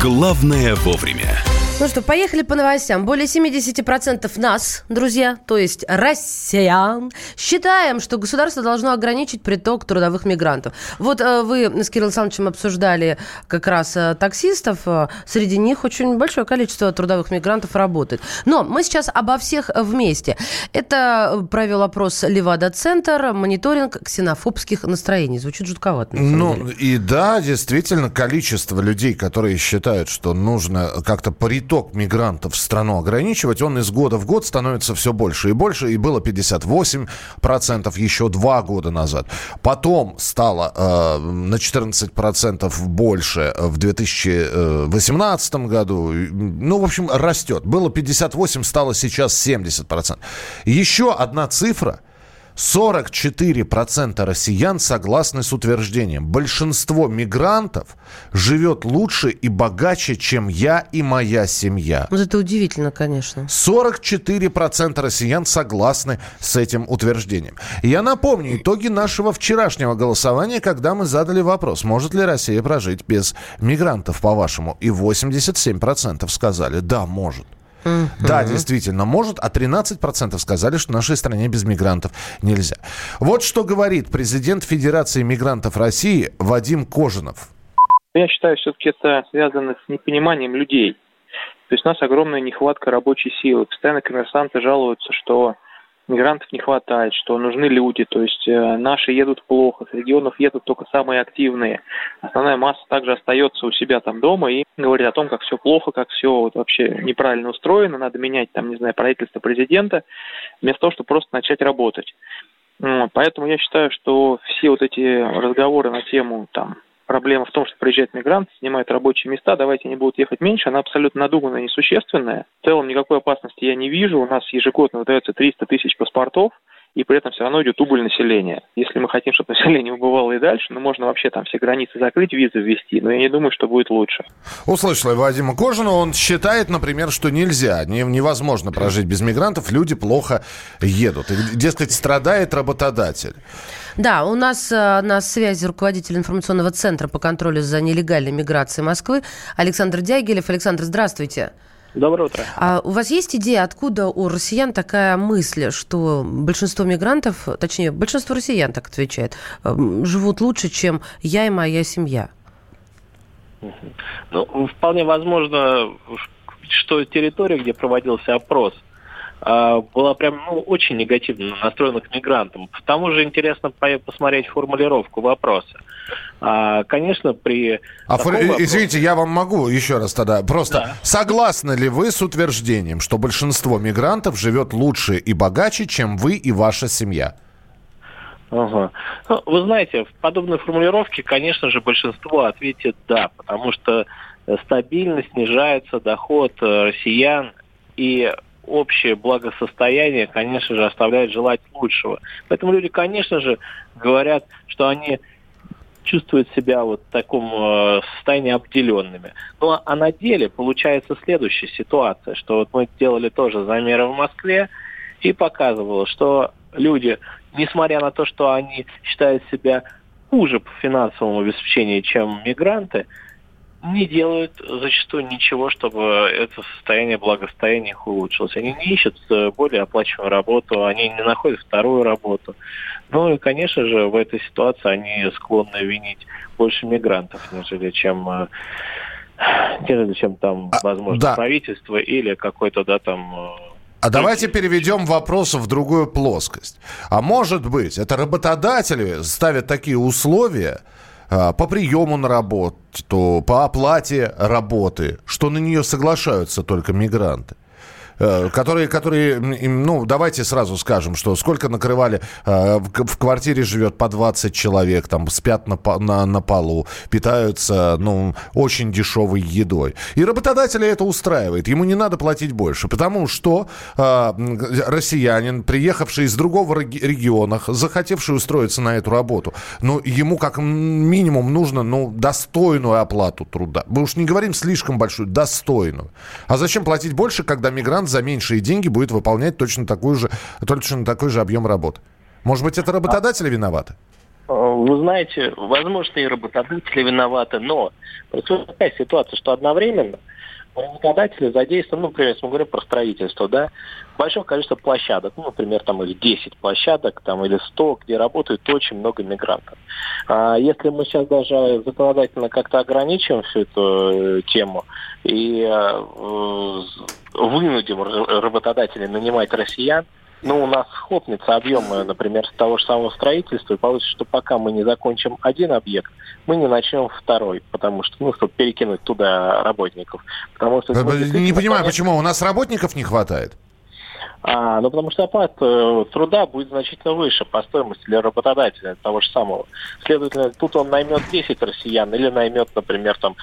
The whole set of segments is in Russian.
Главное вовремя. Ну что, поехали по новостям. Более 70% нас, друзья, то есть россиян, считаем, что государство должно ограничить приток трудовых мигрантов. Вот э, вы с Кириллом Александровичем обсуждали как раз э, таксистов. Э, среди них очень большое количество трудовых мигрантов работает. Но мы сейчас обо всех вместе. Это провел опрос Левада-центр, мониторинг ксенофобских настроений. Звучит жутковато. Ну, деле. и да, действительно, количество людей, которые считают, что нужно как-то приток приток мигрантов в страну ограничивать, он из года в год становится все больше и больше. И было 58% еще два года назад. Потом стало э, на 14% больше в 2018 году. Ну, в общем, растет. Было 58, стало сейчас 70%. Еще одна цифра – 44% россиян согласны с утверждением. Большинство мигрантов живет лучше и богаче, чем я и моя семья. Вот это удивительно, конечно. 44% россиян согласны с этим утверждением. Я напомню итоги нашего вчерашнего голосования, когда мы задали вопрос, может ли Россия прожить без мигрантов, по-вашему? И 87% сказали, да, может. Mm-hmm. Да, действительно, может, а 13% сказали, что в нашей стране без мигрантов нельзя. Вот что говорит президент Федерации мигрантов России Вадим Кожинов. Я считаю, все-таки это связано с непониманием людей. То есть у нас огромная нехватка рабочей силы. Постоянно коммерсанты жалуются, что мигрантов не хватает, что нужны люди, то есть э, наши едут плохо, с регионов едут только самые активные. Основная масса также остается у себя там дома и говорит о том, как все плохо, как все вот вообще неправильно устроено, надо менять там, не знаю, правительство президента, вместо того, чтобы просто начать работать. Поэтому я считаю, что все вот эти разговоры на тему там проблема в том, что приезжает мигрант, снимает рабочие места, давайте они будут ехать меньше, она абсолютно надуманная, несущественная. В целом никакой опасности я не вижу. У нас ежегодно выдается 300 тысяч паспортов, и при этом все равно идет убыль населения. Если мы хотим, чтобы население убывало и дальше, ну, можно вообще там все границы закрыть, визы ввести, но я не думаю, что будет лучше. Услышала Вадима Кожина, он считает, например, что нельзя, невозможно прожить без мигрантов, люди плохо едут. И, дескать, страдает работодатель. Да, у нас э, на связи руководитель информационного центра по контролю за нелегальной миграцией Москвы Александр Дягилев. Александр, здравствуйте. Доброе утро. А у вас есть идея, откуда у россиян такая мысль, что большинство мигрантов, точнее, большинство россиян так отвечает, эм, живут лучше, чем я и моя семья? Ну, вполне возможно, что территория, где проводился опрос – была прям ну, очень негативно настроена к мигрантам. К тому же интересно посмотреть формулировку вопроса. А, конечно, при... А фор... вопросе... Извините, я вам могу еще раз тогда. Просто да. согласны ли вы с утверждением, что большинство мигрантов живет лучше и богаче, чем вы и ваша семья? Ага. Ну, вы знаете, в подобной формулировке, конечно же, большинство ответит да, потому что стабильно снижается доход э, россиян, и общее благосостояние, конечно же, оставляет желать лучшего. Поэтому люди, конечно же, говорят, что они чувствуют себя вот в таком э, состоянии обделенными. Ну а, а на деле получается следующая ситуация, что вот мы делали тоже замеры в Москве и показывало, что люди, несмотря на то, что они считают себя хуже по финансовому обеспечению, чем мигранты, не делают зачастую ничего, чтобы это состояние благосостояния их улучшилось. Они не ищут э, более оплачиваемую работу, они не находят вторую работу. Ну и, конечно же, в этой ситуации они склонны винить больше мигрантов, нежели чем э, нежели чем там, а, возможно, да. правительство или какой-то, да, там э, а давайте переведем вопрос в другую плоскость. А может быть, это работодатели ставят такие условия, а, по приему на работу, по оплате работы, что на нее соглашаются только мигранты. Э, которые, которые, ну, давайте сразу скажем, что сколько накрывали, э, в квартире живет по 20 человек, там спят на, на, на полу, питаются, ну, очень дешевой едой. И работодателя это устраивает, ему не надо платить больше, потому что э, россиянин, приехавший из другого региона, захотевший устроиться на эту работу, ну, ему как минимум нужно, ну, достойную оплату труда. Мы уж не говорим слишком большую, достойную. А зачем платить больше, когда мигрант за меньшие деньги будет выполнять точно, такую же, точно такой же объем работ. Может быть, это работодатели виноваты? Вы знаете, возможно, и работодатели виноваты, но происходит такая ситуация, что одновременно работодатели задействованы, ну, например, если мы говорим про строительство, да, большое количество площадок, ну, например, там их 10 площадок там, или 100, где работает очень много мигрантов. А если мы сейчас даже законодательно как-то ограничим всю эту э, тему и э, вынудим работодателей нанимать россиян, ну, у нас хлопнется объем, например, того же самого строительства, и получится, что пока мы не закончим один объект, мы не начнем второй, потому что, ну, чтобы перекинуть туда работников. Потому что... Не понимаю, почему? У нас работников не хватает? А, ну, потому что оплата э, труда будет значительно выше по стоимости для работодателя того же самого. Следовательно, тут он наймет 10 россиян или наймет, например, там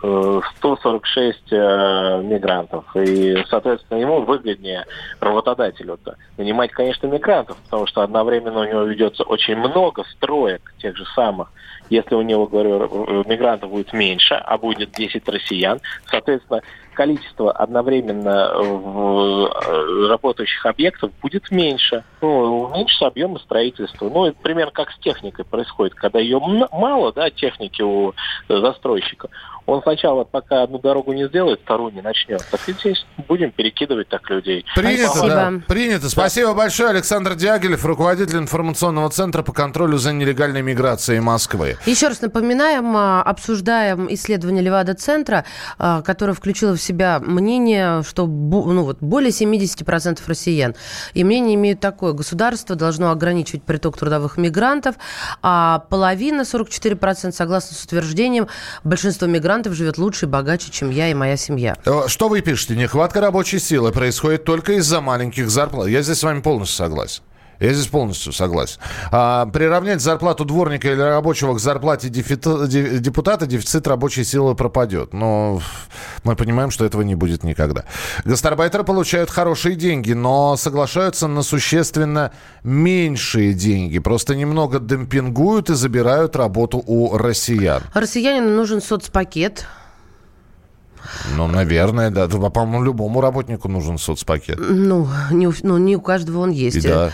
146 э, мигрантов. И, соответственно, ему выгоднее работодателю-то нанимать, конечно, мигрантов, потому что одновременно у него ведется очень много строек тех же самых. Если у него, говорю, мигрантов будет меньше, а будет 10 россиян, соответственно, количество одновременно э, работающих объектов будет меньше. Ну, уменьшится объемы строительства. Ну, это примерно как с техникой происходит. Когда ее мало, да, техники у застройщика, он сначала, пока одну дорогу не сделает, вторую не начнет. Так и здесь будем перекидывать так людей. Принято, Спасибо. да. Принято. Спасибо да. большое. Александр Дягилев, руководитель информационного центра по контролю за нелегальной миграцией Москвы. Еще раз напоминаем, а, обсуждаем исследование Левада-центра, а, которое включило в себя мнение, что ну, вот, более 70% россиян. И мнение имеют такое. Государство должно ограничивать приток трудовых мигрантов, а половина, 44%, согласно с утверждением, большинство мигрантов живет лучше и богаче, чем я и моя семья. Э, что вы пишете? Нехватка рабочей силы происходит только из-за маленьких зарплат. Я здесь с вами полностью согласен. Я здесь полностью согласен. А, приравнять зарплату дворника или рабочего к зарплате дефита, депутата, дефицит рабочей силы пропадет. Но мы понимаем, что этого не будет никогда. Гастарбайтеры получают хорошие деньги, но соглашаются на существенно меньшие деньги. Просто немного демпингуют и забирают работу у россиян. Россиянину нужен соцпакет ну, наверное, да. По-моему, любому работнику нужен соцпакет. Ну не, у, ну, не у каждого он есть. И да.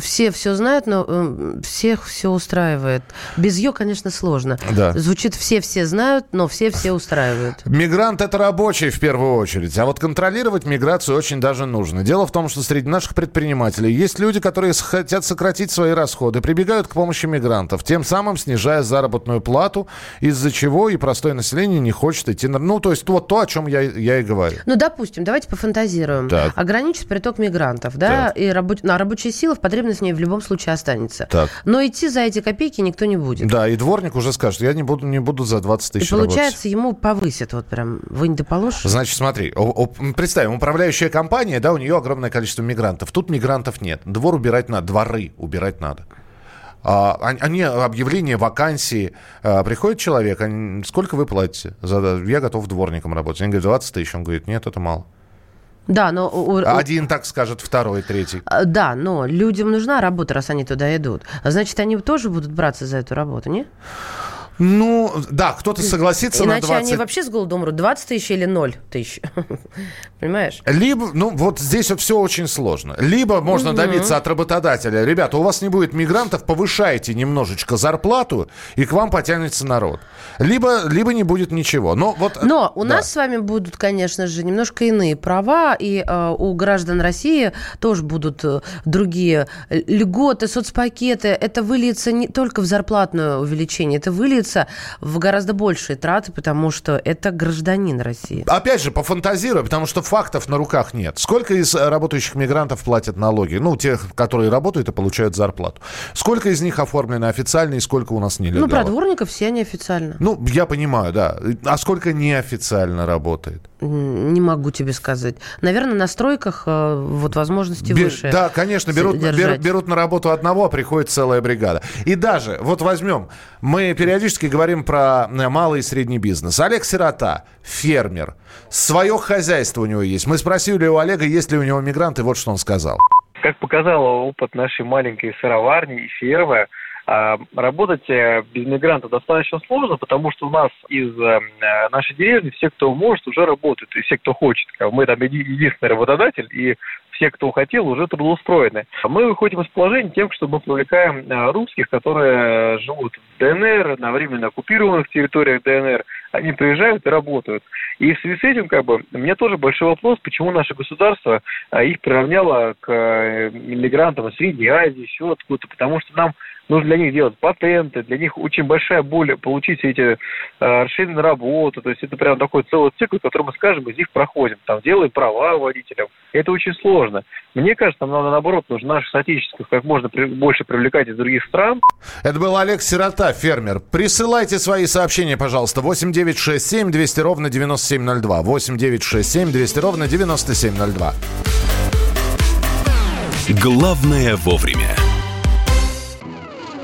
Все все знают, но э, всех все устраивает. Без ее, конечно, сложно. Да. Звучит все-все знают, но все-все устраивают. Мигрант – это рабочий в первую очередь. А вот контролировать миграцию очень даже нужно. Дело в том, что среди наших предпринимателей есть люди, которые хотят сократить свои расходы, прибегают к помощи мигрантов, тем самым снижая заработную плату, из-за чего и простое население не хочет идти на... Ну, то есть вот то, о чем я, я и говорю. Ну, допустим, давайте пофантазируем. Так. Ограничить приток мигрантов, да, так. и рабоч... на рабочая сила в потребность в ней в любом случае останется. Так. Но идти за эти копейки никто не будет. Да, и дворник уже скажет, я не буду, не буду за 20 тысяч И получается, работать. ему повысят вот прям, вы не доположишь? Значит, смотри, представим, управляющая компания, да, у нее огромное количество мигрантов. Тут мигрантов нет. Двор убирать надо, дворы убирать надо. А, они объявление вакансии. А, приходит человек, они, сколько вы платите? За, я готов дворником работать. Они говорят, 20 тысяч. Он говорит, нет, это мало. Да, но... Один так скажет, второй, третий. А, да, но людям нужна работа, раз они туда идут. Значит, они тоже будут браться за эту работу, не? Ну, да, кто-то согласится Иначе на 20... они вообще с голоду умрут. 20 тысяч или 0 тысяч. Понимаешь? Либо, ну, вот здесь все очень сложно. Либо можно угу. добиться от работодателя. Ребята, у вас не будет мигрантов, повышайте немножечко зарплату, и к вам потянется народ. Либо, либо не будет ничего. Но, вот, Но у да. нас с вами будут, конечно же, немножко иные права, и э, у граждан России тоже будут э, другие льготы, соцпакеты. Это выльется не только в зарплатное увеличение, это выльется вкладываться в гораздо большие траты, потому что это гражданин России. Опять же, пофантазируй, потому что фактов на руках нет. Сколько из работающих мигрантов платят налоги? Ну, тех, которые работают и получают зарплату. Сколько из них оформлены официально и сколько у нас нелегалов? Ну, про дворников все неофициально. Ну, я понимаю, да. А сколько неофициально работает? Не могу тебе сказать. Наверное, на стройках э, вот возможности Бер, выше. Да, конечно, берут, берут, берут на работу одного, а приходит целая бригада. И даже, вот возьмем, мы периодически говорим про э, малый и средний бизнес. Олег Сирота, фермер, свое хозяйство у него есть. Мы спросили у Олега, есть ли у него мигранты, вот что он сказал. Как показал опыт нашей маленькой сыроварни и фермы, А работать э, без мигрантов достаточно сложно, потому что у нас из э, нашей деревни все, кто может, уже работают, и все, кто хочет. Мы там единственный работодатель, и все, кто хотел, уже трудоустроены. Мы выходим из положения тем, что мы привлекаем э, русских, которые живут в ДНР, на временно оккупированных территориях ДНР. Они приезжают и работают. И в связи с этим, как бы, у меня тоже большой вопрос, почему наше государство их приравняло к мигрантам из Средней Азии, еще откуда-то, потому что нам нужно для них делать патенты, для них очень большая боль получить эти э, расширенные работы, то есть это прям такой целый цикл, который мы, скажем, из них проходим, там делаем права водителям, это очень сложно. Мне кажется, нам надо, наоборот, нужно наших соотечественников как можно при, больше привлекать из других стран. Это был Олег Сирота, фермер. Присылайте свои сообщения, пожалуйста, 8967 200 ровно 9702, 8967 200 ровно 9702. Главное вовремя.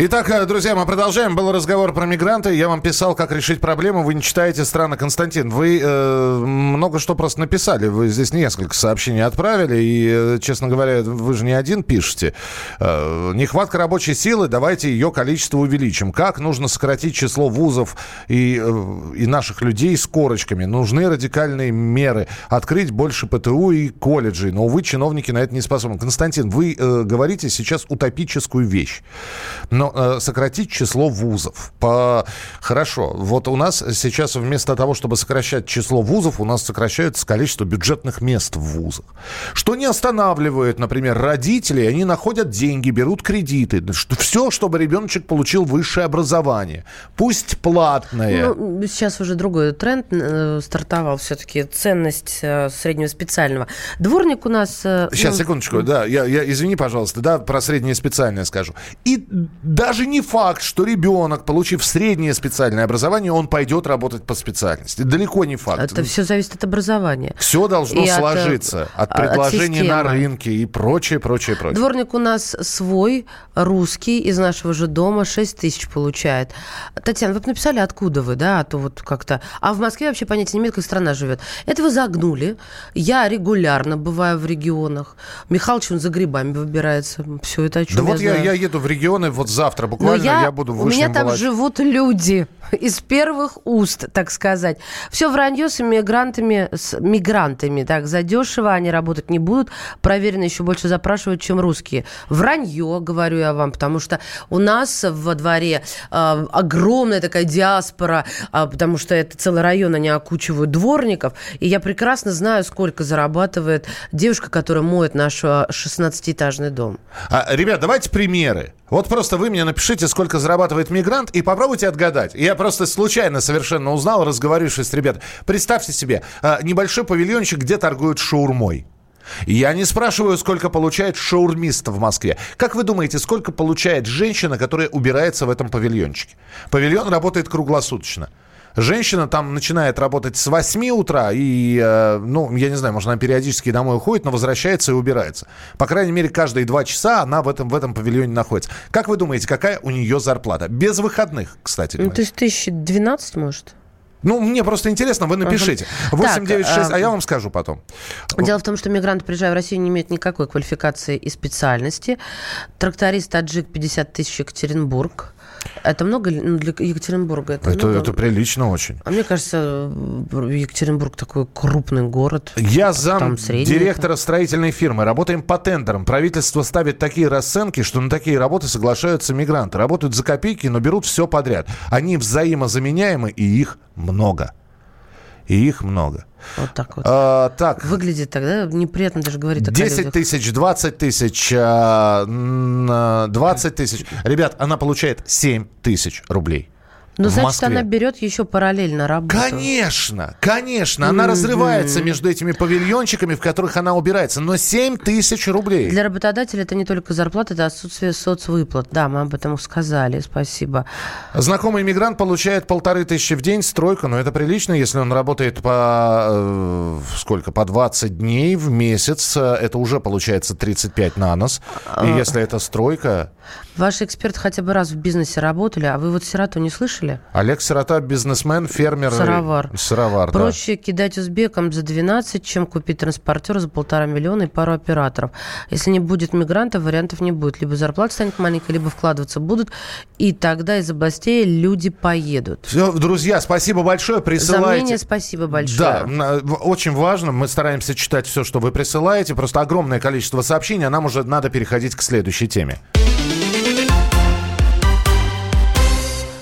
Итак, э, друзья, мы продолжаем. Был разговор про мигранты. Я вам писал, как решить проблему. Вы не читаете странно, Константин. Вы э, много что просто написали. Вы здесь несколько сообщений отправили. И, э, честно говоря, вы же не один пишете. Э, нехватка рабочей силы, давайте ее количество увеличим. Как нужно сократить число вузов и, э, и наших людей с корочками? Нужны радикальные меры. Открыть больше ПТУ и колледжей. Но, увы, чиновники на это не способны. Константин, вы э, говорите сейчас утопическую вещь. Но э, сократить число вузов. По... Хорошо. Вот у нас сейчас вместо того, чтобы сокращать число вузов, у нас сокращается количество бюджетных мест в вузах. Что не останавливает, например, родителей, они находят деньги, берут кредиты. Все, чтобы ребеночек получил высшее образование. Пусть платное. Ну, сейчас уже другой тренд э, стартовал все-таки. Ценность э, среднего специального. Дворник у нас... Сейчас, ну... секундочку. Да, я, я, извини, пожалуйста, да, про среднее специальное скажу. И даже не факт, что ребенок, получив среднее специальное образование, он пойдет работать по специальности. Далеко не факт. Это все зависит от образования. Все должно и сложиться. От, от предложения от на рынке и прочее, прочее, прочее. Дворник у нас свой, русский, из нашего же дома, 6 тысяч получает. Татьяна, вы написали, откуда вы, да? А то вот как-то... А в Москве вообще понятия не имеет, как страна живет. Это вы загнули. Я регулярно бываю в регионах. Михалыч, он за грибами выбирается. Все это о чем Да я вот я, я еду в регионы вот за завтра буквально я, я буду в У меня там Балач... живут люди из первых уст, так сказать. Все вранье с иммигрантами, с мигрантами. Так, задешево они работать не будут. Проверено еще больше запрашивают, чем русские. Вранье, говорю я вам, потому что у нас во дворе э, огромная такая диаспора, э, потому что это целый район, они окучивают дворников. И я прекрасно знаю, сколько зарабатывает девушка, которая моет наш 16-этажный дом. А, ребят, давайте примеры. Вот просто вы мне напишите, сколько зарабатывает мигрант, и попробуйте отгадать. Я просто случайно совершенно узнал, разговарившись с ребятами. Представьте себе, а, небольшой павильончик, где торгуют шаурмой. Я не спрашиваю, сколько получает шаурмист в Москве. Как вы думаете, сколько получает женщина, которая убирается в этом павильончике? Павильон работает круглосуточно. Женщина там начинает работать с 8 утра и, э, ну, я не знаю, может, она периодически домой уходит, но возвращается и убирается. По крайней мере, каждые два часа она в этом, в этом павильоне находится. Как вы думаете, какая у нее зарплата? Без выходных, кстати говоря. Ну, то есть тысячи двенадцать, может? Ну, мне просто интересно, вы напишите. 896, а я вам скажу потом. Дело в том, что мигранты, приезжая в Россию, не имеют никакой квалификации и специальности. Тракторист таджик 50 тысяч Екатеринбург. Это много ну, для Екатеринбурга? Это, это, это прилично очень. А мне кажется, Екатеринбург такой крупный город. Я зам директора строительной фирмы. Работаем по тендерам. Правительство ставит такие расценки, что на такие работы соглашаются мигранты. Работают за копейки, но берут все подряд. Они взаимозаменяемы, и их много. И их много. Вот так вот. А, так, Выглядит тогда неприятно даже говорить о 10 людях. тысяч, 20 тысяч, а, м, а, 20 тысяч. Ребят, она получает 7 тысяч рублей. Ну, в значит, Москве. она берет еще параллельно работу. Конечно, конечно. Она разрывается между этими павильончиками, в которых она убирается. Но 7 тысяч рублей. Для работодателя это не только зарплата, это отсутствие соцвыплат. Да, мы об этом сказали. Спасибо. Знакомый иммигрант получает полторы тысячи в день, стройка, но это прилично, если он работает по э, сколько, по 20 дней в месяц, э, это уже получается 35 на нос. А. И если это стройка... Ваши эксперты хотя бы раз в бизнесе работали, а вы вот сирату не слышали? Олег Сирота, бизнесмен, фермер. Сыровар. Сыровар, да. Проще кидать узбекам за 12, чем купить транспортер за полтора миллиона и пару операторов. Если не будет мигрантов, вариантов не будет. Либо зарплата станет маленькой, либо вкладываться будут. И тогда из областей люди поедут. Все, друзья, спасибо большое. За Присылайте. мнение спасибо большое. Да, в- очень важно. Мы стараемся читать все, что вы присылаете. Просто огромное количество сообщений, а нам уже надо переходить к следующей теме.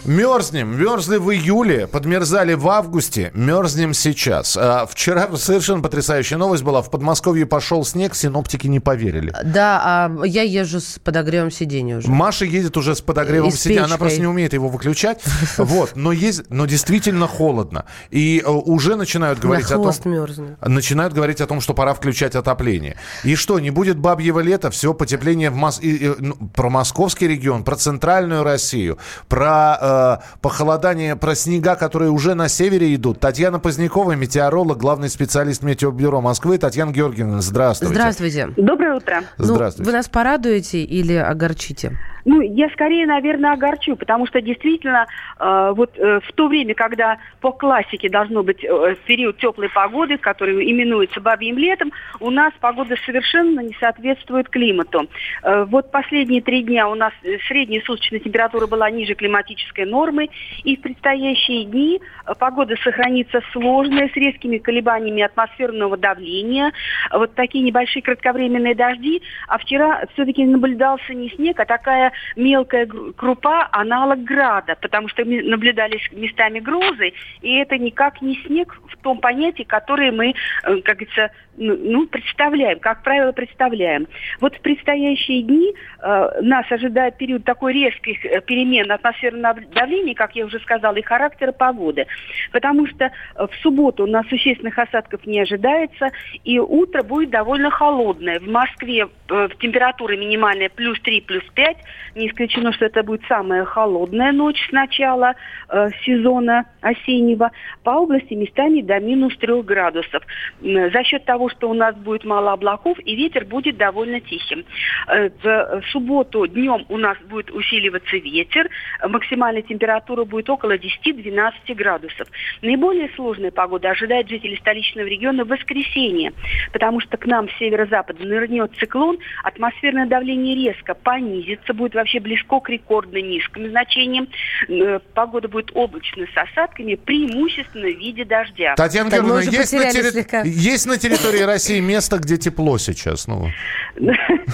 Мерзнем. Мерзли в июле, подмерзали в августе, мерзнем сейчас. А, вчера совершенно потрясающая новость была. В Подмосковье пошел снег, синоптики не поверили. Да, а я езжу с подогревом сиденья уже. Маша едет уже с подогревом сиденья, она просто не умеет его выключать. Вот, но есть, но действительно холодно. И э, уже начинают говорить о том, мерзнет. начинают говорить о том, что пора включать отопление. И что, не будет бабьего лета, все потепление в Мос... и, и, ну, про московский регион, про центральную Россию, про э, похолодание, про снега, которые уже на севере идут. Татьяна Позднякова, метеоролог, главный специалист Метеобюро Москвы. Татьяна Георгиевна, здравствуйте. Здравствуйте. Доброе утро. Ну, Здравствуйте. вы нас порадуете или огорчите? Ну, я скорее, наверное, огорчу, потому что действительно э, вот э, в то время, когда по классике должно быть э, период теплой погоды, который именуется бабьим летом, у нас погода совершенно не соответствует климату. Э, вот последние три дня у нас э, средняя суточная температура была ниже климатической нормы, и в предстоящие дни э, погода сохранится сложная, с резкими колебаниями атмосферного давления, вот такие небольшие кратковременные дожди, а вчера все-таки наблюдался не снег, а такая мелкая крупа, аналог града, потому что наблюдались местами грозы, и это никак не снег в том понятии, которое мы, э, как говорится, ну, представляем, как правило, представляем. Вот в предстоящие дни э, нас ожидает период такой резких э, перемен атмосферного давления, как я уже сказала, и характера погоды. Потому что э, в субботу у нас существенных осадков не ожидается, и утро будет довольно холодное. В Москве э, температура минимальная плюс 3, плюс 5. Не исключено, что это будет самая холодная ночь с начала э, сезона осеннего. По области местами до минус 3 градусов. За счет того, что у нас будет мало облаков, и ветер будет довольно тихим. Э, В субботу днем у нас будет усиливаться ветер. Э, Максимальная температура будет около 10-12 градусов. Наиболее сложная погода ожидает жителей столичного региона в воскресенье, потому что к нам с северо-запада нырнет циклон, атмосферное давление резко понизится, будет вообще близко к рекордно низким значениям. Э, Погода будет облачной с осадками, преимущественно в виде дождя. Татьяна Так, Георгиевна, есть на, терри- слегка. есть на территории России место, где тепло сейчас? Ну,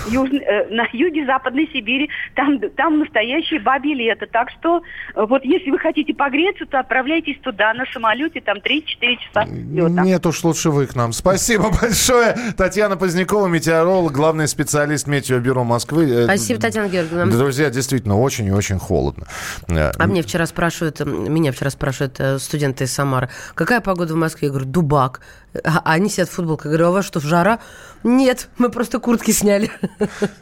Южн- э, на юге Западной Сибири там, там настоящее бабье лето. Так что э, вот если вы хотите погреться, то отправляйтесь туда на самолете, там 3-4 часа. Нет уж, лучше вы к нам. Спасибо большое. Татьяна Позднякова, метеоролог, главный специалист Метеобюро Москвы. Спасибо, Татьяна Георгиевна. Друзья, действительно, очень и очень холодно. Э, А мне вчера спрашивают, меня вчера спрашивают э, студенты из Самары, какая погода в Москве? Я говорю, дубак. А они сидят в футболке. Я говорю, а у вас что, жара? Нет, мы просто куртки сняли.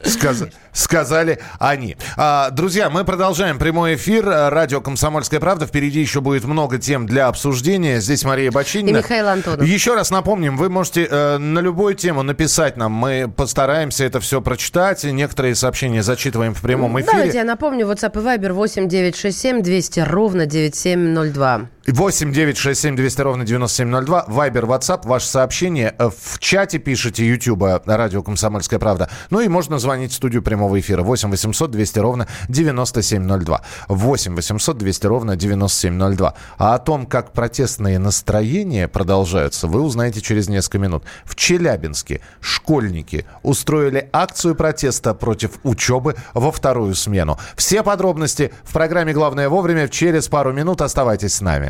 Сказ- Сказали они. А, друзья, мы продолжаем прямой эфир. Радио «Комсомольская правда». Впереди еще будет много тем для обсуждения. Здесь Мария Бочинина. И Михаил Антонов. Еще раз напомним, вы можете э, на любую тему написать нам. Мы постараемся это все прочитать. Некоторые сообщения зачитываем в прямом эфире. Давайте я напомню, WhatsApp и Viber 8 967 200 ровно 9702. 8 9 6 7 200 ровно 9702. Вайбер, WhatsApp, ваше сообщение. Э, В чате пишите Ютуба радио «Комсомольская правда». Ну и можно звонить в студию прямого эфира. 8 800 200 ровно 9702. 8 800 200 ровно 9702. А о том, как протестные настроения продолжаются, вы узнаете через несколько минут. В Челябинске школьники устроили акцию протеста против учебы во вторую смену. Все подробности в программе «Главное вовремя» через пару минут. Оставайтесь с нами.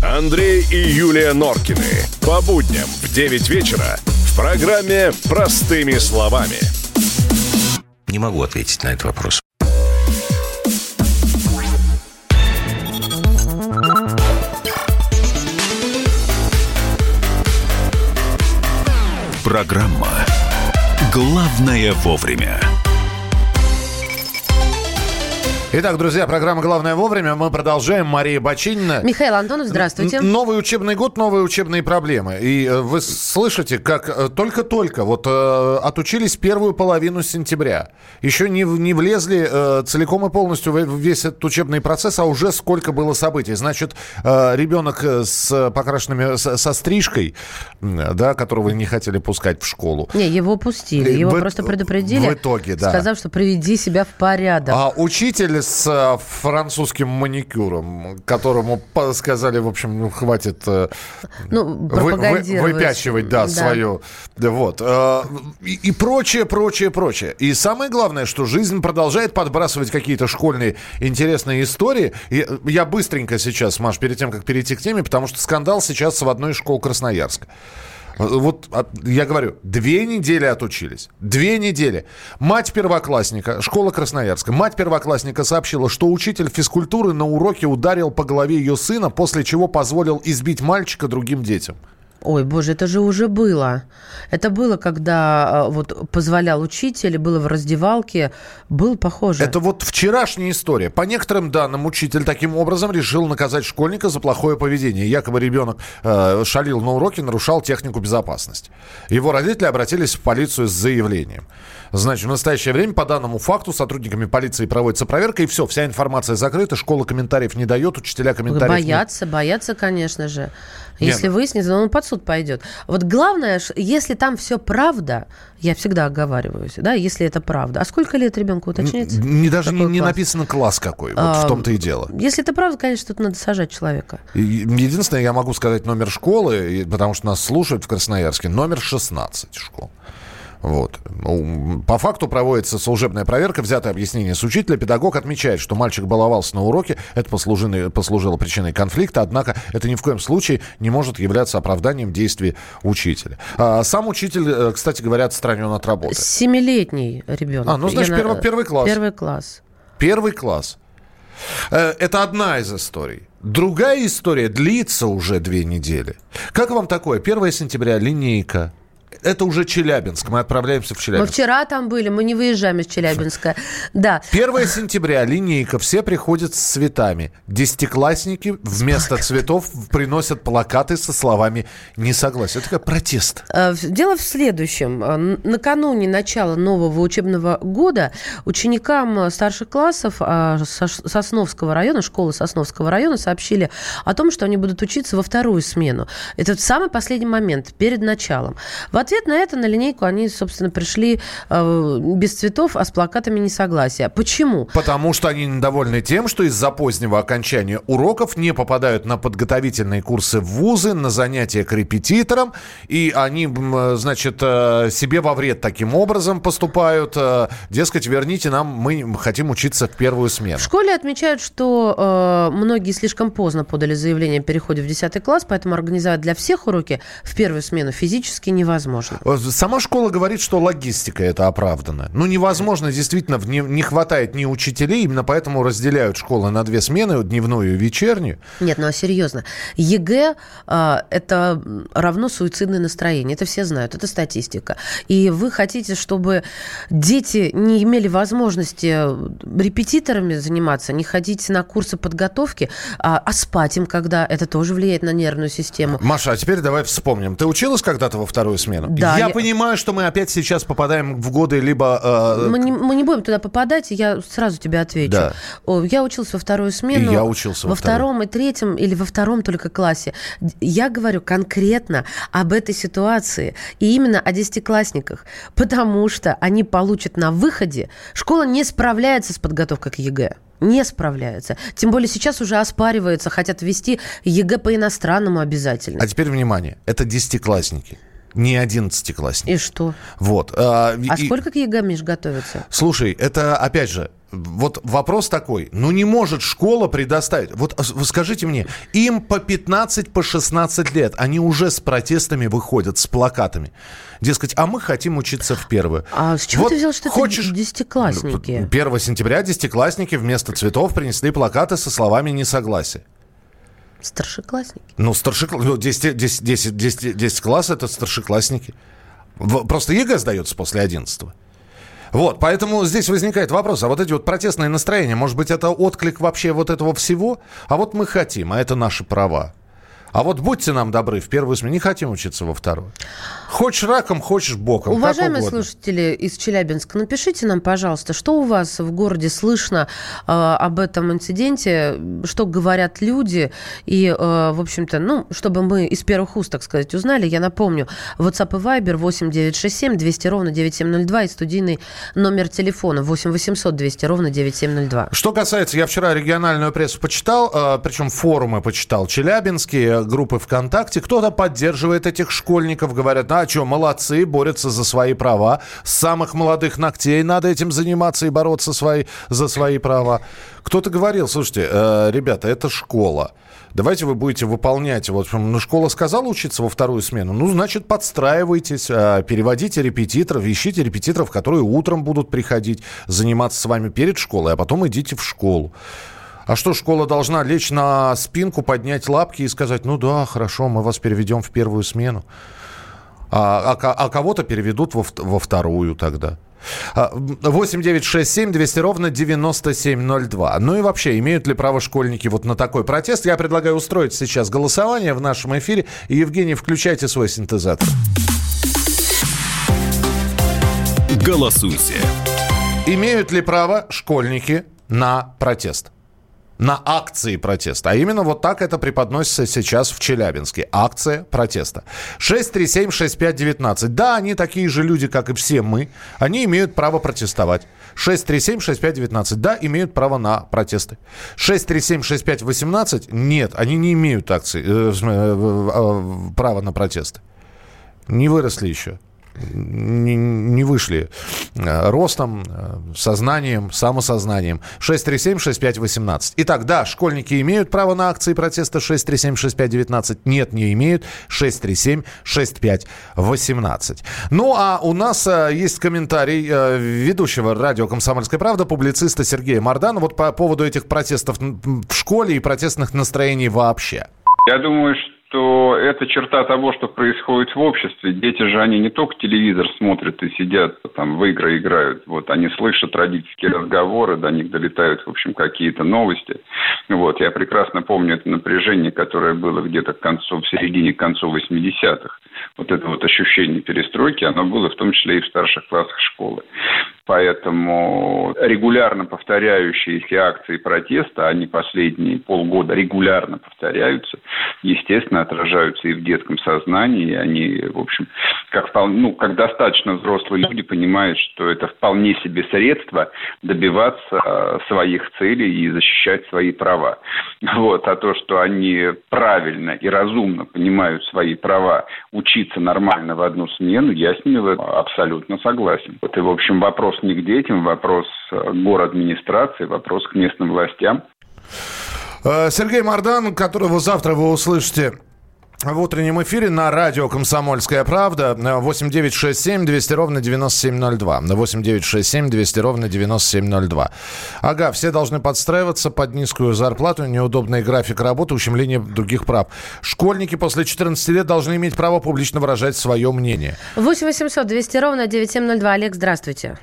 Андрей и Юлия Норкины. По будням в 9 вечера в программе «Простыми словами». Не могу ответить на этот вопрос. Программа «Главное вовремя». Итак, друзья, программа «Главное вовремя». Мы продолжаем. Мария Бочинина. Михаил Антонов, здравствуйте. Новый учебный год, новые учебные проблемы. И э, вы слышите, как э, только-только вот э, отучились первую половину сентября. Еще не, не влезли целиком и полностью в весь этот учебный процесс, а уже сколько было событий. Значит, ребенок с покрашенными, со стрижкой, да, которого не хотели пускать в школу. Не, его пустили. Его В- просто предупредили. в итоге, да. Сказав, что приведи себя в порядок. А учитель с э, французским маникюром, которому сказали, в общем, ну, хватит э, Ну, вы- вы- выпячивать, да, Да. свою. Да, Вот. э, И, и прочее, прочее, прочее. И самое главное, что жизнь продолжает подбрасывать какие-то школьные интересные истории. И я быстренько сейчас, Маш, перед тем, как перейти к теме, потому что скандал сейчас в одной из школ Красноярска. Вот а, я говорю, две недели отучились. Две недели. Мать первоклассника, школа Красноярска, мать первоклассника сообщила, что учитель физкультуры на уроке ударил по голове ее сына, после чего позволил избить мальчика другим детям. Ой, боже, это же уже было. Это было, когда э, вот позволял учитель, было в раздевалке. Было похоже. Это вот вчерашняя история. По некоторым данным, учитель таким образом решил наказать школьника за плохое поведение. Якобы ребенок э, шалил на уроке, нарушал технику безопасности. Его родители обратились в полицию с заявлением. Значит, в настоящее время по данному факту сотрудниками полиции проводится проверка, и все, вся информация закрыта, школа комментариев не дает, учителя комментариев не- Боятся, боятся, конечно же. Если ну- выяснится, он под суд пойдет. Вот главное, если там все правда, я всегда оговариваюсь, да, если это правда. А сколько лет ребенку уточнить? Не, даже не, не написано класс какой. Вот А, в том-то и дело. Если это правда, конечно, тут надо сажать человека. Единственное, я могу сказать номер школы, потому что нас слушают в Красноярске, номер 16 школ. Вот. Ну, По факту проводится служебная проверка, взятое объяснение с учителя. Педагог отмечает, что мальчик баловался на уроке. Это послужило, послужило причиной конфликта, однако это ни в коем случае не может являться оправданием действий учителя. А сам учитель, э, кстати говоря, отстранен от работы. Семилетний ребенок. А, ну, значит, Я перво- первый класс. Первый класс. Первый класс. Э, Это одна из историй. Другая история длится уже две недели. Как вам такое? 1 сентября, линейка. Это уже Челябинск. Мы отправляемся в Мы Челябинск. вчера там были, мы не выезжаем из Челябинска. Да. 1 сентября, линейка, все приходят с цветами. Десятиклассники вместо цветов приносят плакаты со словами «не согласен». Это как протест. Э, Дело в следующем. Э, Накануне начала нового учебного года ученикам э, старших классов Сосновского района, школы Сосновского района сообщили о том, что они будут учиться во вторую смену. Это самый последний момент, перед началом. В ответ на это на линейку они, собственно, пришли э, без цветов, а с плакатами несогласия. Почему? Потому что они недовольны тем, что из-за позднего окончания уроков не попадают на подготовительные курсы в вузы, на занятия к репетиторам, и они, м, значит, э, себе во вред таким образом поступают. э, Дескать, верните нам, мы хотим учиться в первую смену. В школе отмечают, что э, многие слишком поздно подали заявление о переходе в 10 класс, поэтому организовать для всех уроки в первую смену физически невозможно. Э, Сама школа говорит, что логистика это оправдана. Ну, невозможно, действительно, не, не хватает ни учителей, именно поэтому разделяют школы на две смены, дневную и вечернюю. Нет, ну а серьезно. ЕГЭ э, это равно суицидное настроение. Это все знают, это статистика. И вы хотите, чтобы дети не имели возможности репетиторами заниматься, не ходить на курсы подготовки, а, а спать им, когда это тоже влияет на нервную систему. Маша, а теперь давай вспомним. Ты училась когда-то во вторую смену? Да, я, я- понимаю, что мы опять сейчас попадаем в годы либо... э, Мы не, мы не будем туда попадать, я сразу тебе отвечу. Да. О, Я учился во вторую смену. И я учился во во втором и третьем или во втором только классе. Я говорю конкретно об этой ситуации и именно о десятиклассниках, потому что они получат на выходе. Школа не справляется с подготовкой к ЕГЭ. Не справляется. Тем более сейчас уже оспаривается, хотят ввести ЕГЭ по иностранному обязательно. А теперь внимание, это десятиклассники, не одиннадцатиклассники. И что? Вот. а, А и- сколько к ЕГЭ, Миш, готовится? Слушай, это опять же, вот вопрос такой. Ну не может школа предоставить. Вот вы скажите мне, им по 15, по 16 лет, они уже с протестами выходят, с плакатами. Дескать, а мы хотим учиться в первую. А с чего Вот ты взял, что хочешь- это десятиклассники? 1 сентября десятиклассники вместо цветов принесли плакаты со словами несогласия. Старшеклассники. Ну, старшеклассники, 10, 10, 10, 10, 10 класс это старшеклассники. Просто ЕГЭ сдается после 11 Вот, поэтому здесь возникает вопрос, а вот эти вот протестные настроения, может быть, это отклик вообще вот этого всего? А вот мы хотим, а это наши права. А вот будьте нам добры, в первую смену не хотим учиться во вторую. Хочешь раком, хочешь боком. Уважаемые слушатели из Челябинска, напишите нам, пожалуйста, что у вас в городе слышно э, об этом инциденте, что говорят люди, и, э, в общем-то, ну, чтобы мы из первых уст, так сказать, узнали, я напомню, WhatsApp и Viber 8967 200 ровно 9702 и студийный номер телефона 8 800 200 ровно 9702. Что касается, я вчера региональную прессу почитал, э, причем форумы почитал челябинские, группы ВКонтакте. Кто-то поддерживает этих школьников, говорят, а что, молодцы, борются за свои права. С самых молодых ногтей надо этим заниматься и бороться свои, за свои права. Кто-то говорил, слушайте, э, ребята, это школа. Давайте вы будете выполнять. Вот, ну, школа сказала учиться во вторую смену. Ну, значит, подстраивайтесь, э, переводите репетиторов, ищите репетиторов, которые утром будут приходить, заниматься с вами перед школой, а потом идите в школу. А что, школа должна лечь на спинку, поднять лапки и сказать, ну да, хорошо, мы вас переведем в первую смену. А, а а кого-то переведут во, во вторую тогда. А, 8 9 6 7 200 ровно 9702. Ну и вообще, имеют ли право школьники вот на такой протест? Я предлагаю устроить сейчас голосование в нашем эфире. И, Евгений, включайте свой синтезатор. Голосуйте. Имеют ли право школьники на протест? На акции протеста. А именно вот так это преподносится сейчас в Челябинске. Акция протеста. 637-6519. Да, они такие же люди, как и все мы. Они имеют право протестовать. 637-6519. Да, имеют право на протесты. 637-6518. Нет, они не имеют акции, э, смысле, э, э, права на протесты. Не выросли еще не, не вышли э, ростом, э, сознанием, самосознанием. 637-6518. Итак, да, школьники имеют право на акции протеста 637-6519. Нет, не имеют. 637-6518. Ну, а у нас э, есть комментарий ведущего радио «Комсомольская правда», публициста Сергея Мардана вот по поводу этих протестов в школе и протестных настроений вообще. Я думаю, что это черта того, что происходит в обществе. Дети же, они не только телевизор смотрят и сидят, там, в игры играют. Вот, они слышат родительские разговоры, до них долетают, в общем, какие-то новости. Вот, я прекрасно помню это напряжение, которое было где-то к концу, в середине, к концу 80-х. Вот это вот ощущение перестройки, оно было в том числе и в старших классах школы. Поэтому регулярно повторяющиеся акции протеста, они последние полгода регулярно повторяются, естественно, отражаются и в детском сознании. И они, в общем, как, ну, как достаточно взрослые люди понимают, что это вполне себе средство добиваться э, своих целей и защищать свои права. Вот. А то, что они правильно и разумно понимают свои права учиться нормально в одну смену, я с ними абсолютно согласен. Вот и, в общем, вопрос не к детям, вопрос э, к администрации, вопрос к местным властям. Э, Сергей Мардан, которого завтра вы услышите в утреннем эфире на радио «Комсомольская правда». Э, 8967 200 ровно 9702. 8967 200 ровно 9702. Ага, все должны подстраиваться под низкую зарплату, неудобный график работы, ущемление других прав. Школьники после 14 лет должны иметь право публично выражать свое мнение. 8 800 200 ровно 9702. Олег, здравствуйте.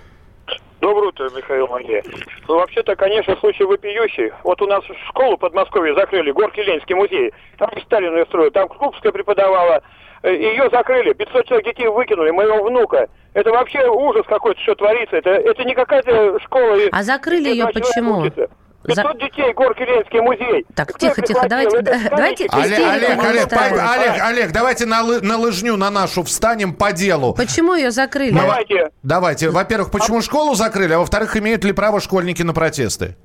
Доброе утро, Михаил Магия. Ну, вообще-то, конечно, случай вопиющий. Вот у нас школу в Подмосковье закрыли, Горки Ленинский музей. Там Сталин ее строил, там Крупская преподавала. Э, Ее закрыли, 500 человек детей выкинули, моего внука. Это вообще ужас какой-то, что творится. Это, это не какая-то школа. и- А закрыли ее почему? учатся. 500 детей, Горки Ленинский музей. Так, Кто тихо, тихо, давайте, Это давайте. Олег, Олег, Олег, Олег, Олег, давайте на, на лыжню на нашу встанем по делу. Почему ее закрыли? Давайте. Давайте. Во-первых, почему школу закрыли, а во-вторых, имеют ли право школьники на протесты?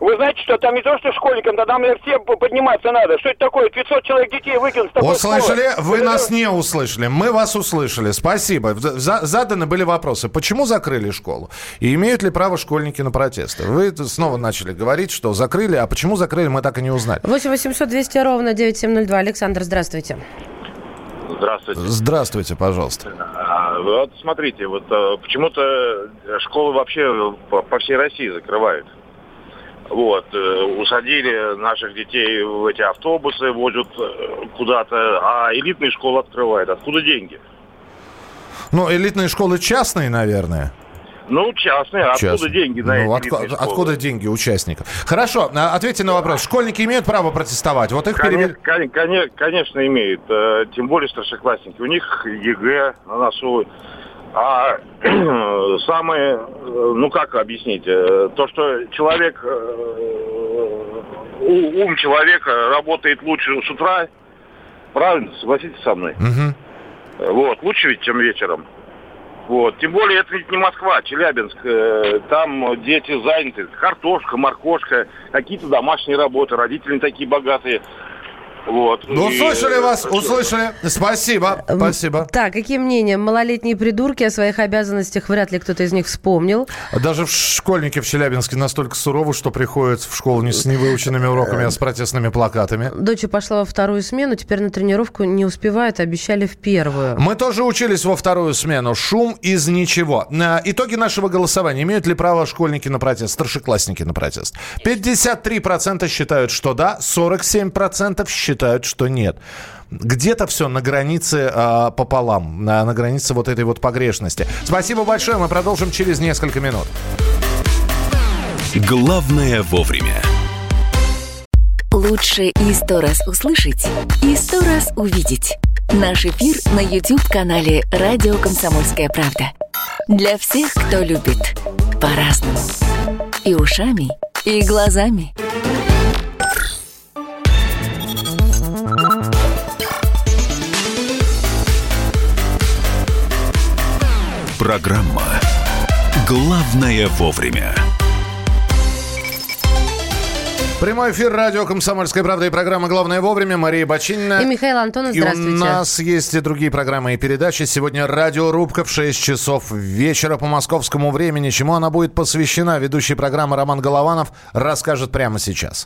Вы знаете, что там не то, что школьникам, да там наверное, всем по- подниматься надо. Что это такое? 500 человек детей выкинуть с такой Услышали? школы. Вы Это- нас не услышали. Мы вас услышали. Спасибо. За- заданы были вопросы. Почему закрыли школу? И имеют ли право школьники на протесты? Вы снова начали говорить, что закрыли, а почему закрыли, мы так и не узнали. 8 800 200 ровно 9702. Александр, здравствуйте. Здравствуйте. Здравствуйте, пожалуйста. А, Вот смотрите, вот э, почему-то школы вообще по всей России закрывают. Вот, э, усадили наших детей в эти автобусы, возят э, куда-то, а элитные школы открывают. Откуда деньги? Ну, элитные школы частные, наверное. Ну, частные, откуда Частные. деньги на Ну, эти школы? откуда деньги участников? Хорошо, а, ответьте на вопрос. Школьники имеют право протестовать? Вот их перевели... Конечно, коне- конечно, имеют. Э, Тем более старшеклассники. У них ЕГЭ на носу. А самое, э, ну как объяснить, э, то, что человек, э, ум человека работает лучше с утра, правильно, согласитесь со мной? Мгм. Вот, лучше ведь, чем вечером. Вот. Тем более, это ведь не Москва, а Челябинск. Там дети заняты. Картошка, моркошка, какие-то домашние работы. Родители такие богатые. Вот. Ну, И, услышали э, вас, услышали. Спасибо, спасибо. Так, какие мнения? Малолетние придурки о своих обязанностях вряд ли кто-то из них вспомнил. Даже в школьники в Челябинске настолько суровы, что приходят в школу не с невыученными уроками, а с протестными плакатами. Дочь пошла во вторую смену, теперь на тренировку не успевает, обещали в первую. Мы тоже учились во вторую смену. Шум из ничего. На итоги нашего голосования. Имеют ли право школьники на протест, старшеклассники на протест? 53% считают, что да, 47% считают, что нет. Где-то все на границе а, пополам, на, на границе вот этой вот погрешности. Спасибо большое, мы продолжим через несколько минут. Главное вовремя. Лучше и сто раз услышать, и сто раз увидеть. Наш эфир на YouTube-канале «Радио Комсомольская правда». Для всех, кто любит по-разному. И ушами, и глазами. Программа «Главное вовремя». Прямой эфир радио «Комсомольская правда» и программа «Главное вовремя». Мария Бочинина. И Михаил Антонов, И у здравствуйте. нас есть и другие программы и передачи. Сегодня радиорубка в 6 часов вечера по московскому времени. Чему она будет посвящена? Ведущий программы Роман Голованов расскажет прямо сейчас.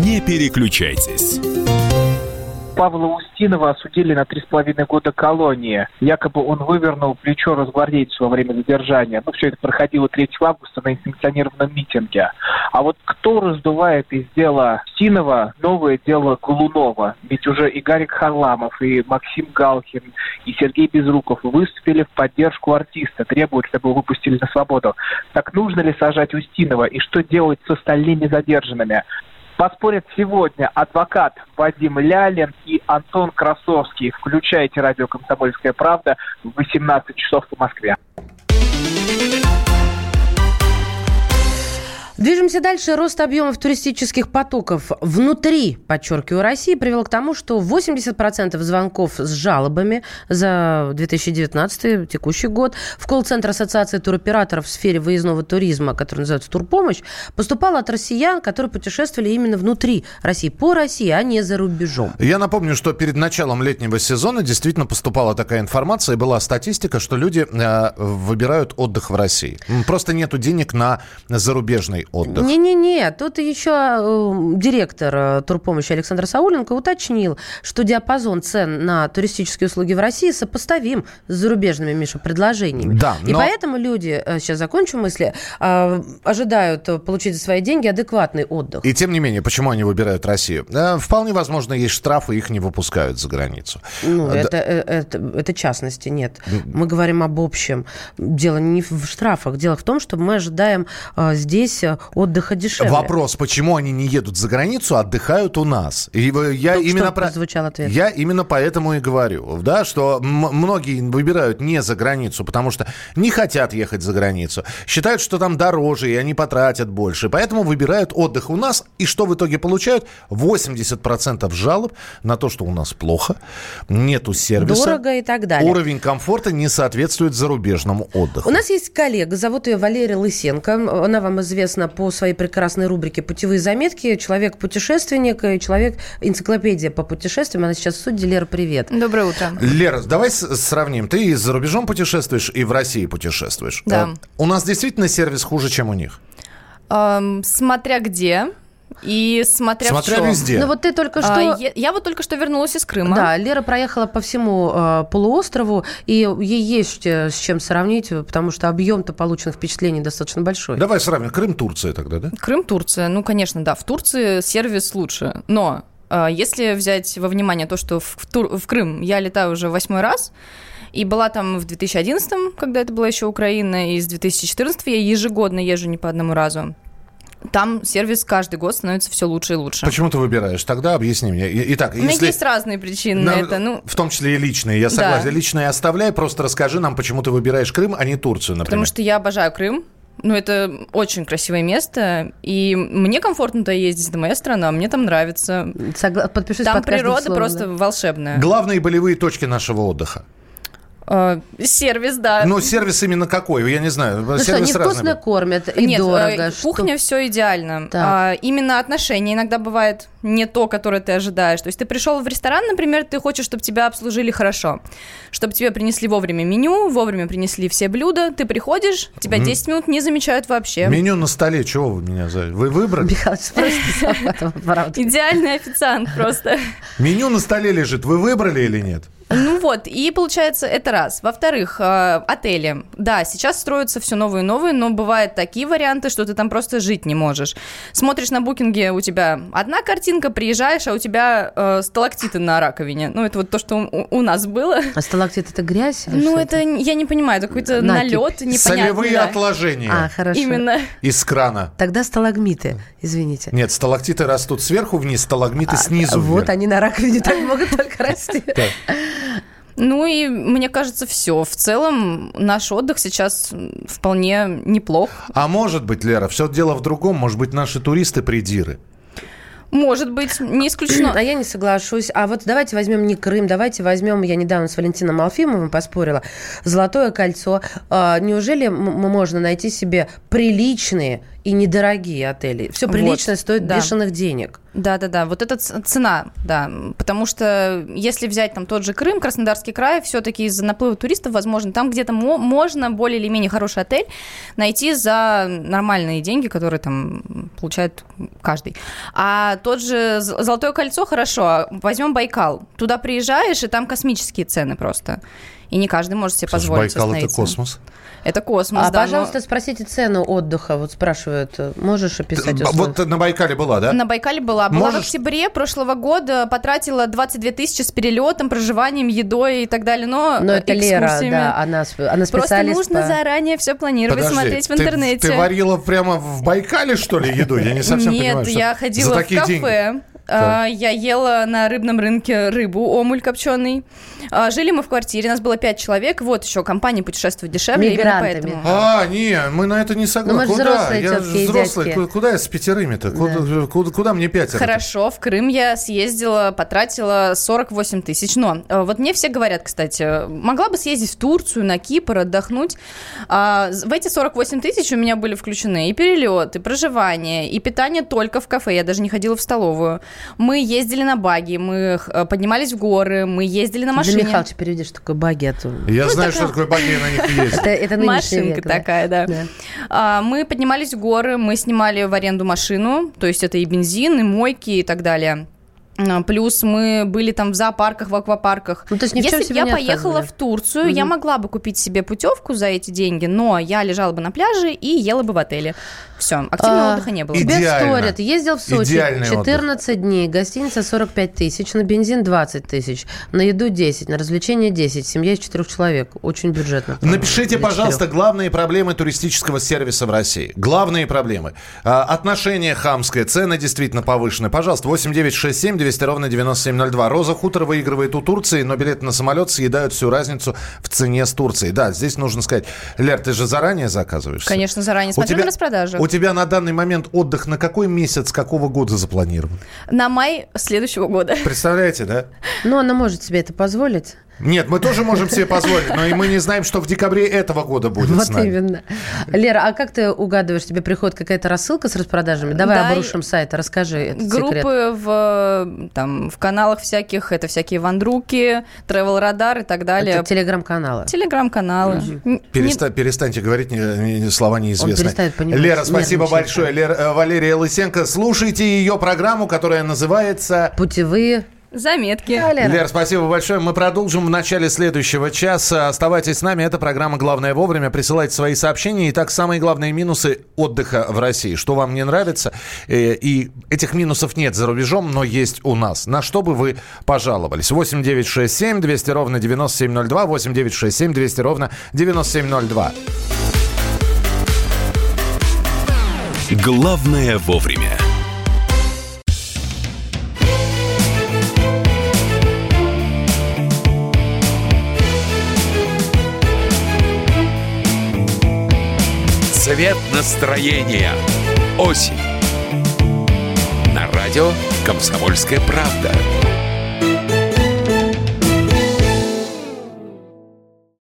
Не переключайтесь. Павла Устинова осудили на три с половиной года колонии. Якобы он вывернул плечо разгвардейцу во время задержания. Ну, все это проходило 3 августа на несанкционированном митинге. А вот кто раздувает из дела Устинова новое дело Голунова? Ведь уже и Гарик Харламов, и Максим Галкин, и Сергей Безруков выступили в поддержку артиста, требуют, чтобы его выпустили на свободу. Так нужно ли сажать Устинова и что делать с остальными задержанными? Поспорят сегодня адвокат Вадим Лялин и Антон Красовский. Включайте радио «Комсомольская правда» в 18 часов по Москве. Движемся дальше. Рост объемов туристических потоков внутри, подчеркиваю, России привел к тому, что 80% звонков с жалобами за 2019 текущий год в колл-центр Ассоциации туроператоров в сфере выездного туризма, который называется «Турпомощь», поступало от россиян, которые путешествовали именно внутри России, по России, а не за рубежом. Я напомню, что перед началом летнего сезона действительно поступала такая информация, была статистика, что люди э, выбирают отдых в России. Просто нету денег на зарубежный отдых. Не-не-не, тут еще э, директор э, турпомощи Александр Сауленко уточнил, что диапазон цен на туристические услуги в России сопоставим с зарубежными, Миша, предложениями. Да, И но- поэтому люди, э, сейчас закончу мысли, э, ожидают э, получить за свои деньги адекватный отдых. И тем не менее, почему они выбирают Россию? Э, Вполне возможно, есть штрафы, их не выпускают за границу. Ну, Да. это, это, это частности, нет. Мы говорим об общем. Дело не в штрафах. Дело в том, что мы ожидаем э, здесь э, отдыха дешевле. Вопрос, почему они не едут за границу, а отдыхают у нас? И я Только именно про... ответ. Я именно поэтому и говорю, да, что многие выбирают не за границу, потому что не хотят ехать за границу, считают, что там дороже, и они потратят больше, поэтому выбирают отдых у нас, и что в итоге получают? 80% жалоб на то, что у нас плохо, нету сервиса. Дорого и так далее. Уровень комфорта не соответствует зарубежному отдыху. У нас есть коллега, зовут ее Валерия Лысенко. Она вам известна по своей прекрасной рубрике «Путевые заметки». Человек-путешественник и человек-энциклопедия по путешествиям. Она сейчас в суде. Лера, привет. Доброе утро. Лера, давай сравним. Ты и за рубежом путешествуешь, и в России путешествуешь. Да. Э, У нас действительно сервис хуже, чем у них. Эм, смотря где и смотря, Смотря в чем. везде. Ну вот ты только что... А, я, я вот только что вернулась из Крыма. Да, Лера проехала по всему э, полуострову, и ей есть э, с чем сравнить, потому что объем-то полученных впечатлений достаточно большой. Давай сравним. Крым, Турция тогда, да? Крым, Турция. Ну, конечно, да, в Турции сервис лучше. Но э, если взять во внимание то, что в, в Тур- в Крым я летаю уже восьмой раз, и была там в 2011, когда это была еще Украина, и с 2014 я ежегодно езжу не по одному разу. Там сервис каждый год становится все лучше и лучше. Почему ты выбираешь? Тогда объясни мне. И- Итак, У меня если... есть разные причины на это. Ну, В том числе и личные, я Да. согласен. Личные оставляй, просто расскажи нам, почему ты выбираешь Крым, а не Турцию, например. Потому что я обожаю Крым. Ну, это очень красивое место, и мне комфортно туда ездить, это моя страна, мне там нравится. Подпишусь там под природа словом, просто да. волшебная. Главные болевые точки нашего отдыха. Э, сервис, да. Ну, сервис именно какой? Я не знаю. Ну что, сервис разный невкусно кормят и Нет, дорого. э, что- кухня все идеально. Так. А, именно отношения иногда бывает не то, которое ты ожидаешь. То есть ты пришел в ресторан, например, ты хочешь, чтобы тебя обслужили хорошо, чтобы тебе принесли вовремя меню, вовремя принесли все блюда. Ты приходишь, тебя Мгм. 10 минут не замечают вообще. Меню на столе, чего вы меня за... Вы выбрали? Михалыч, правда. Идеальный официант просто. Меню на столе лежит. Вы выбрали или нет? Ну вот, и получается, это раз. Во-вторых, э, отели. Да, сейчас строятся все новые и новые, но бывают такие варианты, что ты там просто жить не можешь. Смотришь на букинге, у тебя одна картинка, приезжаешь, а у тебя э, сталактиты на раковине. Ну, это вот то, что у, у нас было. А сталактит это грязь? или Ну, это, я не понимаю, это какой-то Накипь. налет непонятный. Солевые да. отложения А, хорошо. Именно. из крана. Тогда сталагмиты, извините. Нет, сталактиты растут сверху вниз, сталагмиты снизу А, Вот вверх. они на раковине так могут только расти. Ну и мне кажется, все. В целом наш отдых сейчас вполне неплох. А может быть, Лера, все дело в другом. Может быть, наши туристы придиры. Может быть, не исключено. А я не соглашусь. А вот давайте возьмем не Крым, давайте возьмем, я недавно с Валентином Алфимовым поспорила, Золотое кольцо. А, Неужели можно найти себе приличные и недорогие отели? Все Вот, приличное стоит да. бешеных денег. Да, да, да. Вот это цена, да. Потому что если взять там тот же Крым, Краснодарский край, все-таки из-за наплыва туристов, возможно, там где-то мо- можно более или менее хороший отель найти за нормальные деньги, которые там получает каждый. А тот же Золотое кольцо, хорошо, возьмем Байкал. Туда приезжаешь, и там космические цены просто. И не каждый может себе Слушай, позволить Байкал это остановиться. космос. Это космос, А, да. но- пожалуйста, спросите цену отдыха. Вот спрашивают, э, можешь описать условия? Вот ты на Байкале была, да? На Байкале была. Была Можешь- в октябре прошлого года, потратила 22 тысячи с перелетом, проживанием, едой и так далее, но, Но это Лера, экскурсиями. да, она, она Просто специалист нужно по- заранее все планировать, Подожди, смотреть в ты- интернете. Ты, варила прямо в Байкале, что ли, еду? Я не совсем Нет, понимаю, я за ходила в такие кафе. деньги. А, Я ела на рыбном рынке рыбу, омуль копченый. А, Жили мы в квартире, нас было пять человек. Вот еще компания путешествует дешевле. именно Мигрантами. поэтому. А, не, мы на это не согласны. Ну, мы же куда? взрослые я взрослый. Куда я с пятерыми-то? Куда, куда, куда мне пятеро? Хорошо, в Крым я съездила, потратила 48 тысяч. Но э, вот мне все говорят, кстати, могла бы съездить в Турцию, на Кипр, отдохнуть. А, в эти 48 тысяч у меня были включены и перелет, и проживание, и питание только в кафе. Я даже не ходила в столовую. Мы ездили на баги, мы э, поднимались в горы, мы ездили на машине. Для Михалыча переведи, что такое баги. А то... Я знаю, что такое баги, на них есть. Это, Машинка век, да. такая, да. А, мы поднимались в горы, мы снимали в аренду машину, то есть это и бензин, и мойки и так далее. А, Плюс мы были там в зоопарках, в аквапарках. Ну, то есть ни в чем Если бы себе я не поехала в Турцию, я Мгм. могла бы купить себе путевку за эти деньги, но я лежала бы на пляже и ела бы в отеле. Все, активного А, отдыха не было. Тебе Идеально. вторят. Ездил в Сочи Идеальный 14 дней, гостиница 45 тысяч, на бензин 20 тысяч, на еду 10, на развлечения 10, семья из четырех человек. Очень бюджетно. Напишите, пожалуйста, главные проблемы туристического сервиса в России. Главные проблемы. А, отношение хамское, цены действительно повышены. Пожалуйста, 8967 200 ровно 9702. Роза Хутор выигрывает у Турции, но билеты на самолет съедают всю разницу в цене с Турцией. Да, здесь нужно сказать, Лер, ты же заранее заказываешь? Конечно, заранее. Смотрю на распродажу. у тебя на данный момент отдых на какой месяц, какого года запланирован? На май следующего года. Представляете, да? Ну, она может себе это позволить. Нет, мы тоже можем себе позволить, но и мы не знаем, что в декабре этого года будет вот с нами. именно. Лера, а как ты угадываешь, тебе приходит какая-то рассылка с распродажами? Давай Да, обрушим сайт, расскажи этот Группы секрет. в, там, в каналах всяких, это всякие вандруки, travel радар и так далее. Это телеграм-каналы. Телеграм-каналы. Н- Переста- перестаньте говорить не- не- слова неизвестные. Лера, спасибо большое. Лера, э, Валерия Лысенко. Слушайте ее программу, которая называется... Путевые... Заметки. Лер, спасибо большое. Мы продолжим в начале следующего часа. Оставайтесь с нами. Это программа «Главное вовремя». Присылайте свои сообщения. Итак, самые главные минусы отдыха в России. Что вам не нравится? Э, И этих минусов нет за рубежом, но есть у нас. На что бы вы пожаловались? 8 9 6 7 200 ровно 9702. 8 9 6 7 200 ровно 9702. Главное вовремя. Цвет настроения. Осень. На радио «Комсомольская правда».